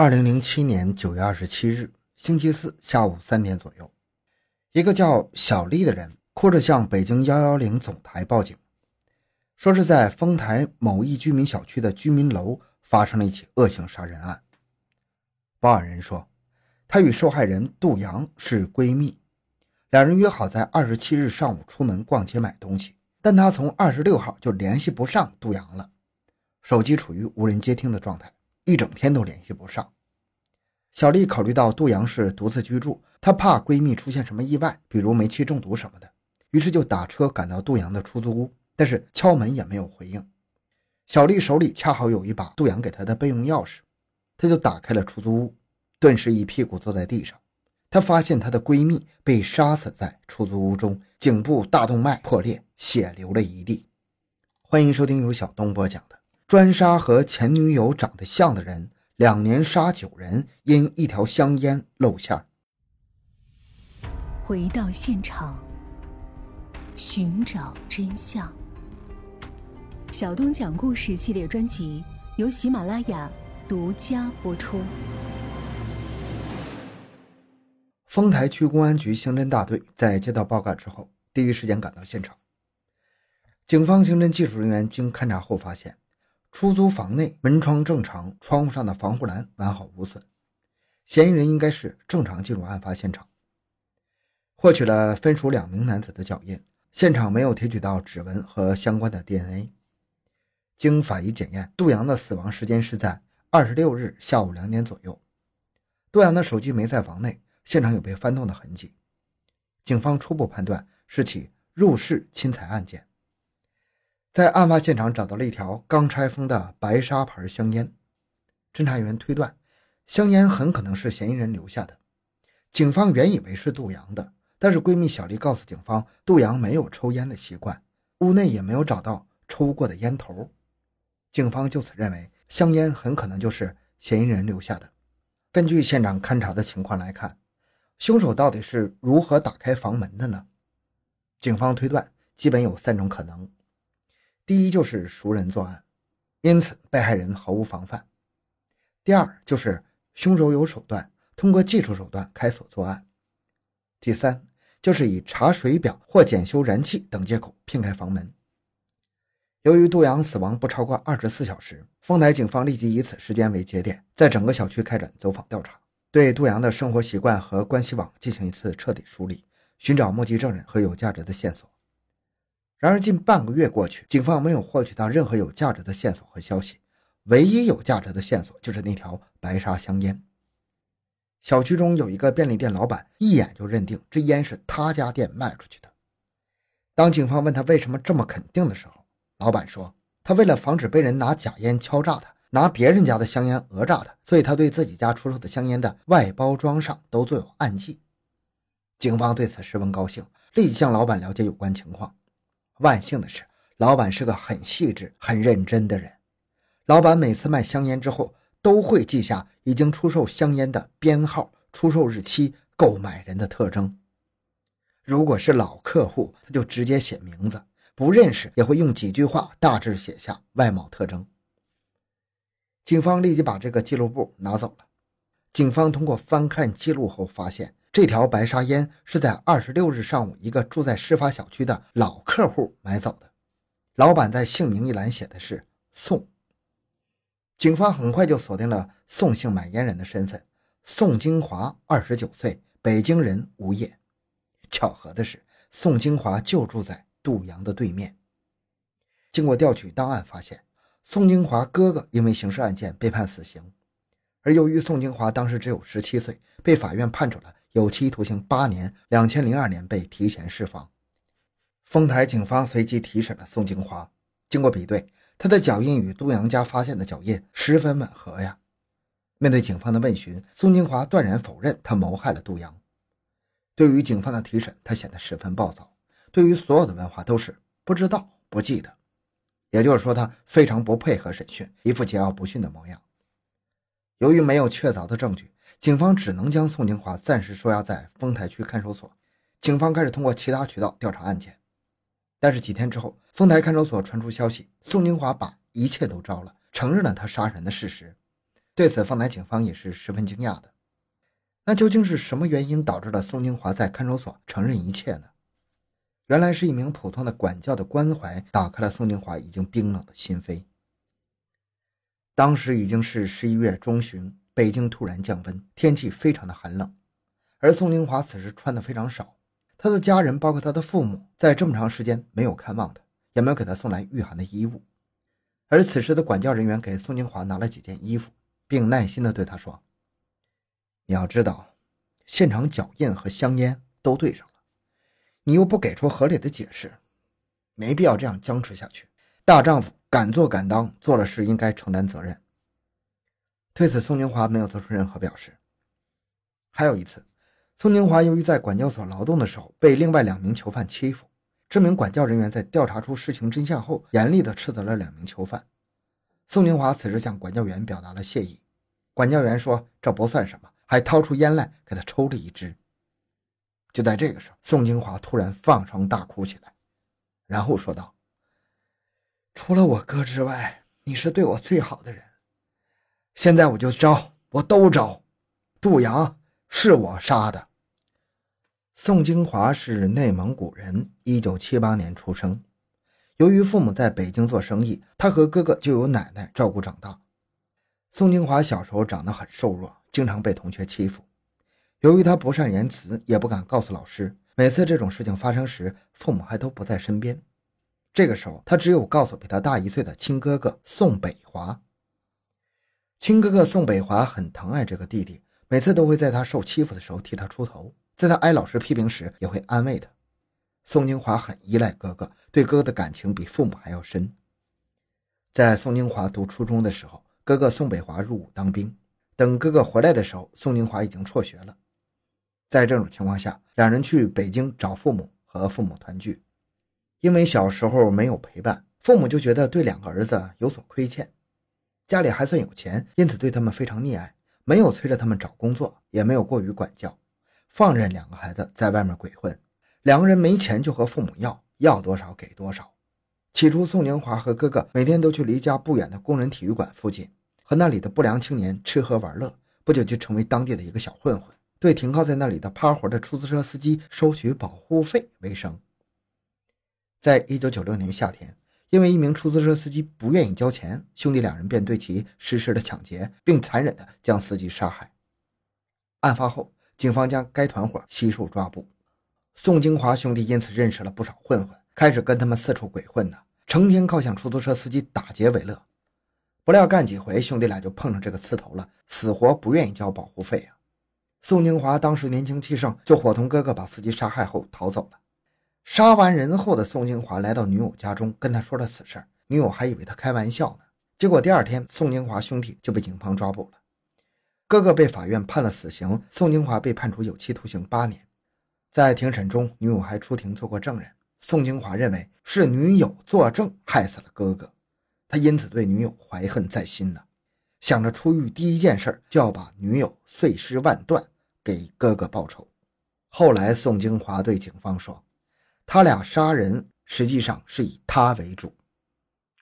二零零七年九月二十七日，星期四下午三点左右，一个叫小丽的人哭着向北京幺幺零总台报警，说是在丰台某一居民小区的居民楼发生了一起恶性杀人案。报案人说，她与受害人杜阳是闺蜜，两人约好在二十七日上午出门逛街买东西，但她从二十六号就联系不上杜阳了，手机处于无人接听的状态。一整天都联系不上，小丽考虑到杜阳是独自居住，她怕闺蜜出现什么意外，比如煤气中毒什么的，于是就打车赶到杜阳的出租屋，但是敲门也没有回应。小丽手里恰好有一把杜阳给她的备用钥匙，她就打开了出租屋，顿时一屁股坐在地上。她发现她的闺蜜被杀死在出租屋中，颈部大动脉破裂，血流了一地。欢迎收听由小东播讲的。专杀和前女友长得像的人，两年杀九人，因一条香烟露馅儿回到现场，寻找真相。小东讲故事系列专辑由喜马拉雅独家播出。丰台区公安局刑侦大队在接到报告之后，第一时间赶到现场。警方刑侦技术人员经勘查后发现。出租房内门窗正常，窗户上的防护栏完好无损，嫌疑人应该是正常进入案发现场。获取了分属两名男子的脚印，现场没有提取到指纹和相关的 DNA。经法医检验，杜阳的死亡时间是在二十六日下午两点左右。杜阳的手机没在房内，现场有被翻动的痕迹，警方初步判断是起入室侵财案件。在案发现场找到了一条刚拆封的白沙牌香烟，侦查员推断，香烟很可能是嫌疑人留下的。警方原以为是杜阳的，但是闺蜜小丽告诉警方，杜阳没有抽烟的习惯，屋内也没有找到抽过的烟头。警方就此认为，香烟很可能就是嫌疑人留下的。根据现场勘查的情况来看，凶手到底是如何打开房门的呢？警方推断，基本有三种可能。第一就是熟人作案，因此被害人毫无防范；第二就是凶手有手段，通过技术手段开锁作案；第三就是以查水表或检修燃气等借口骗开房门。由于杜阳死亡不超过二十四小时，丰台警方立即以此时间为节点，在整个小区开展走访调查，对杜阳的生活习惯和关系网进行一次彻底梳理，寻找目击证人和有价值的线索。然而，近半个月过去，警方没有获取到任何有价值的线索和消息。唯一有价值的线索就是那条白沙香烟。小区中有一个便利店老板，一眼就认定这烟是他家店卖出去的。当警方问他为什么这么肯定的时候，老板说：“他为了防止被人拿假烟敲诈他，拿别人家的香烟讹诈他，所以他对自己家出售的香烟的外包装上都做有暗记。”警方对此十分高兴，立即向老板了解有关情况。万幸的是，老板是个很细致、很认真的人。老板每次卖香烟之后，都会记下已经出售香烟的编号、出售日期、购买人的特征。如果是老客户，他就直接写名字；不认识，也会用几句话大致写下外貌特征。警方立即把这个记录簿拿走了。警方通过翻看记录后发现。这条白沙烟是在二十六日上午一个住在事发小区的老客户买走的，老板在姓名一栏写的是宋。警方很快就锁定了宋姓买烟人的身份，宋金华，二十九岁，北京人，无业。巧合的是，宋金华就住在杜阳的对面。经过调取档案发现，宋金华哥哥因为刑事案件被判死刑，而由于宋金华当时只有十七岁，被法院判处了。有期徒刑八年，两千零二年被提前释放。丰台警方随即提审了宋金华，经过比对，他的脚印与杜阳家发现的脚印十分吻合呀。面对警方的问询，宋金华断然否认他谋害了杜阳。对于警方的提审，他显得十分暴躁，对于所有的问话都是不知道、不记得，也就是说，他非常不配合审讯，一副桀骜不驯的模样。由于没有确凿的证据。警方只能将宋金华暂时收押在丰台区看守所。警方开始通过其他渠道调查案件，但是几天之后，丰台看守所传出消息，宋金华把一切都招了，承认了他杀人的事实。对此，丰台警方也是十分惊讶的。那究竟是什么原因导致了宋金华在看守所承认一切呢？原来是一名普通的管教的关怀打开了宋金华已经冰冷的心扉。当时已经是十一月中旬，北京突然降温，天气非常的寒冷，而宋金华此时穿的非常少，他的家人包括他的父母在这么长时间没有看望他，也没有给他送来御寒的衣物。而此时的管教人员给宋金华拿了几件衣服，并耐心地对他说：“你要知道，现场脚印和香烟都对上了，你又不给出合理的解释，没必要这样僵持下去。大丈夫。”敢做敢当，做了事应该承担责任。对此，宋金华没有做出任何表示。还有一次，宋金华由于在管教所劳动的时候被另外两名囚犯欺负，这名管教人员在调查出事情真相后，严厉地斥责了两名囚犯。宋金华此时向管教员表达了谢意，管教员说这不算什么，还掏出烟来给他抽了一支。就在这个时候，宋金华突然放声大哭起来，然后说道。除了我哥之外，你是对我最好的人。现在我就招，我都招。杜阳是我杀的。宋金华是内蒙古人，一九七八年出生。由于父母在北京做生意，他和哥哥就由奶奶照顾长大。宋金华小时候长得很瘦弱，经常被同学欺负。由于他不善言辞，也不敢告诉老师。每次这种事情发生时，父母还都不在身边。这个时候，他只有告诉比他大一岁的亲哥哥宋北华。亲哥哥宋北华很疼爱这个弟弟，每次都会在他受欺负的时候替他出头，在他挨老师批评时也会安慰他。宋金华很依赖哥哥，对哥哥的感情比父母还要深。在宋金华读初中的时候，哥哥宋北华入伍当兵，等哥哥回来的时候，宋金华已经辍学了。在这种情况下，两人去北京找父母，和父母团聚。因为小时候没有陪伴，父母就觉得对两个儿子有所亏欠。家里还算有钱，因此对他们非常溺爱，没有催着他们找工作，也没有过于管教，放任两个孩子在外面鬼混。两个人没钱就和父母要，要多少给多少。起初，宋宁华和哥哥每天都去离家不远的工人体育馆附近，和那里的不良青年吃喝玩乐，不久就成为当地的一个小混混，对停靠在那里的趴活的出租车司机收取保护费为生。在一九九六年夏天，因为一名出租车司机不愿意交钱，兄弟两人便对其实施了抢劫，并残忍地将司机杀害。案发后，警方将该团伙悉数抓捕。宋金华兄弟因此认识了不少混混，开始跟他们四处鬼混呢，成天靠向出租车司机打劫为乐。不料干几回，兄弟俩就碰上这个刺头了，死活不愿意交保护费啊！宋金华当时年轻气盛，就伙同哥哥把司机杀害后逃走了。杀完人后的宋金华来到女友家中，跟他说了此事。女友还以为他开玩笑呢。结果第二天，宋金华兄弟就被警方抓捕了。哥哥被法院判了死刑，宋金华被判处有期徒刑八年。在庭审中，女友还出庭做过证人。宋金华认为是女友作证害死了哥哥，他因此对女友怀恨在心呢，想着出狱第一件事就要把女友碎尸万段，给哥哥报仇。后来，宋金华对警方说。他俩杀人实际上是以他为主，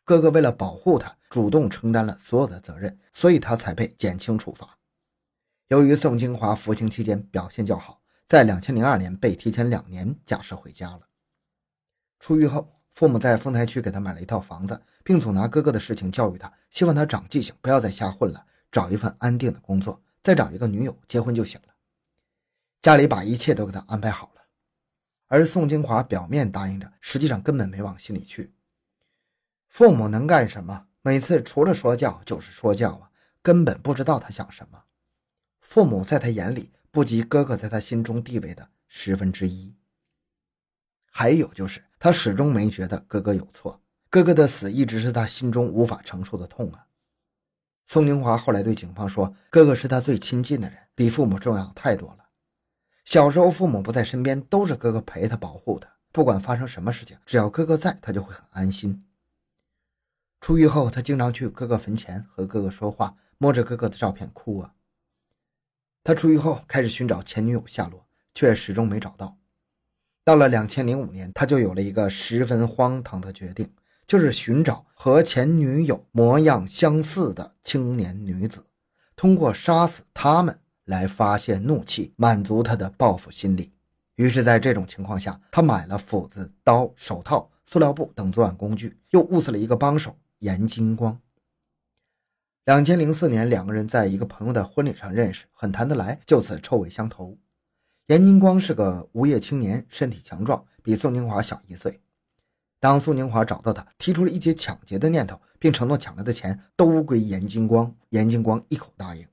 哥哥为了保护他，主动承担了所有的责任，所以他才被减轻处罚。由于宋清华服刑期间表现较好，在两千零二年被提前两年假释回家了。出狱后，父母在丰台区给他买了一套房子，并总拿哥哥的事情教育他，希望他长记性，不要再瞎混了，找一份安定的工作，再找一个女友结婚就行了。家里把一切都给他安排好了。而宋金华表面答应着，实际上根本没往心里去。父母能干什么？每次除了说教就是说教啊，根本不知道他想什么。父母在他眼里不及哥哥在他心中地位的十分之一。还有就是，他始终没觉得哥哥有错，哥哥的死一直是他心中无法承受的痛啊。宋金华后来对警方说：“哥哥是他最亲近的人，比父母重要太多了。”小时候，父母不在身边，都是哥哥陪他、保护他。不管发生什么事情，只要哥哥在，他就会很安心。出狱后，他经常去哥哥坟前和哥哥说话，摸着哥哥的照片哭啊。他出狱后开始寻找前女友下落，却始终没找到。到了两千零五年，他就有了一个十分荒唐的决定，就是寻找和前女友模样相似的青年女子。通过杀死他们来发泄怒气，满足他的报复心理。于是，在这种情况下，他买了斧子、刀、手套、塑料布等作案工具，又物色了一个帮手严金光。两千零四年，两个人在一个朋友的婚礼上认识，很谈得来，就此臭味相投。严金光是个无业青年，身体强壮，比宋金华小一岁。当宋金华找到他，提出了一起抢劫的念头，并承诺抢来的钱都归严金光，严金光一口答应。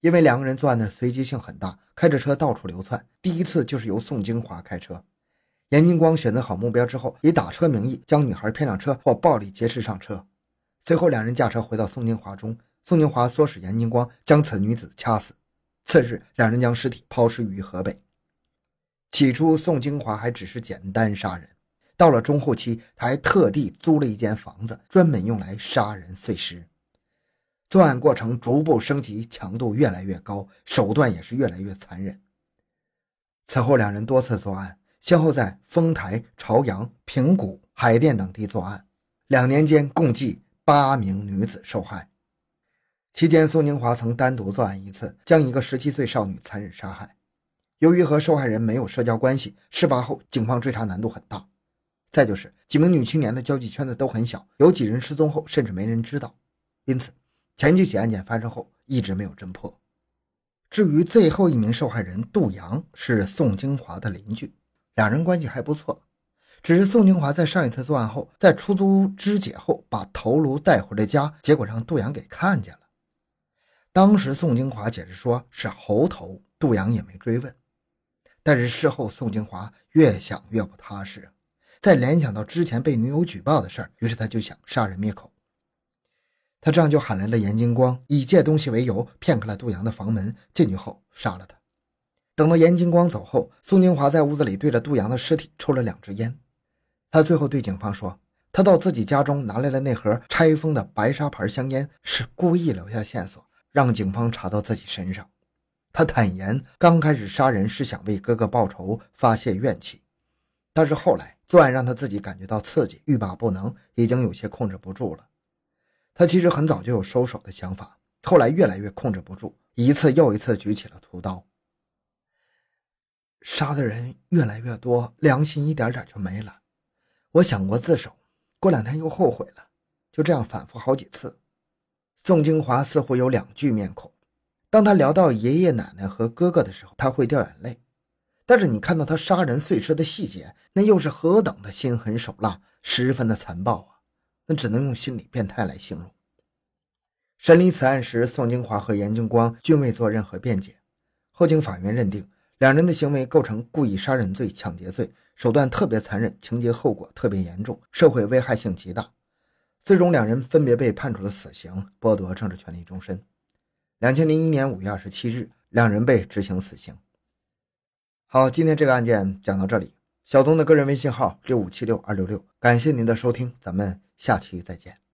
因为两个人作案的随机性很大，开着车到处流窜。第一次就是由宋金华开车，严金光选择好目标之后，以打车名义将女孩骗上车或暴力劫持上车。随后两人驾车回到宋金华中，宋金华唆使严金光将此女子掐死。次日，两人将尸体抛尸于河北。起初，宋金华还只是简单杀人，到了中后期，他还特地租了一间房子，专门用来杀人碎尸。作案过程逐步升级，强度越来越高，手段也是越来越残忍。此后，两人多次作案，先后在丰台、朝阳、平谷、海淀等地作案，两年间共计八名女子受害。期间，宋宁华曾单独作案一次，将一个十七岁少女残忍杀害。由于和受害人没有社交关系，事发后警方追查难度很大。再就是几名女青年的交际圈子都很小，有几人失踪后甚至没人知道，因此前几起案件发生后一直没有侦破。至于最后一名受害人杜阳，是宋金华的邻居，两人关系还不错。只是宋金华在上一次作案后，在出租屋肢解后把头颅带回了家，结果让杜阳给看见了。当时宋金华解释说是猴头，杜阳也没追问。但是事后宋金华越想越不踏实，再联想到之前被女友举报的事儿，于是他就想杀人灭口。他这样就喊来了严金光，以借东西为由骗开了杜阳的房门，进去后杀了他。等到严金光走后，宋金华在屋子里对着杜阳的尸体抽了两支烟。他最后对警方说，他到自己家中拿来了那盒拆封的白沙牌香烟，是故意留下线索。让警方查到自己身上。他坦言，刚开始杀人是想为哥哥报仇、发泄怨气，但是后来作案让他自己感觉到刺激，欲罢不能，已经有些控制不住了。他其实很早就有收手的想法，后来越来越控制不住，一次又一次举起了屠刀。杀的人越来越多，良心一点点就没了。我想过自首，过两天又后悔了，就这样反复好几次。宋京华似乎有两具面孔。当他聊到爷爷奶奶和哥哥的时候，他会掉眼泪。但是你看到他杀人碎尸的细节，那又是何等的心狠手辣，十分的残暴啊！那只能用心理变态来形容。审理此案时，宋金华和严金光均未做任何辩解。后经法院认定，两人的行为构成故意杀人罪、抢劫罪，手段特别残忍，情节后果特别严重，社会危害性极大。最终，两人分别被判处了死刑，剥夺政治权利终身。两千零一年五月二十七日，两人被执行死刑。好，今天这个案件讲到这里。小东的个人微信号六五七六二六六，感谢您的收听，咱们下期再见。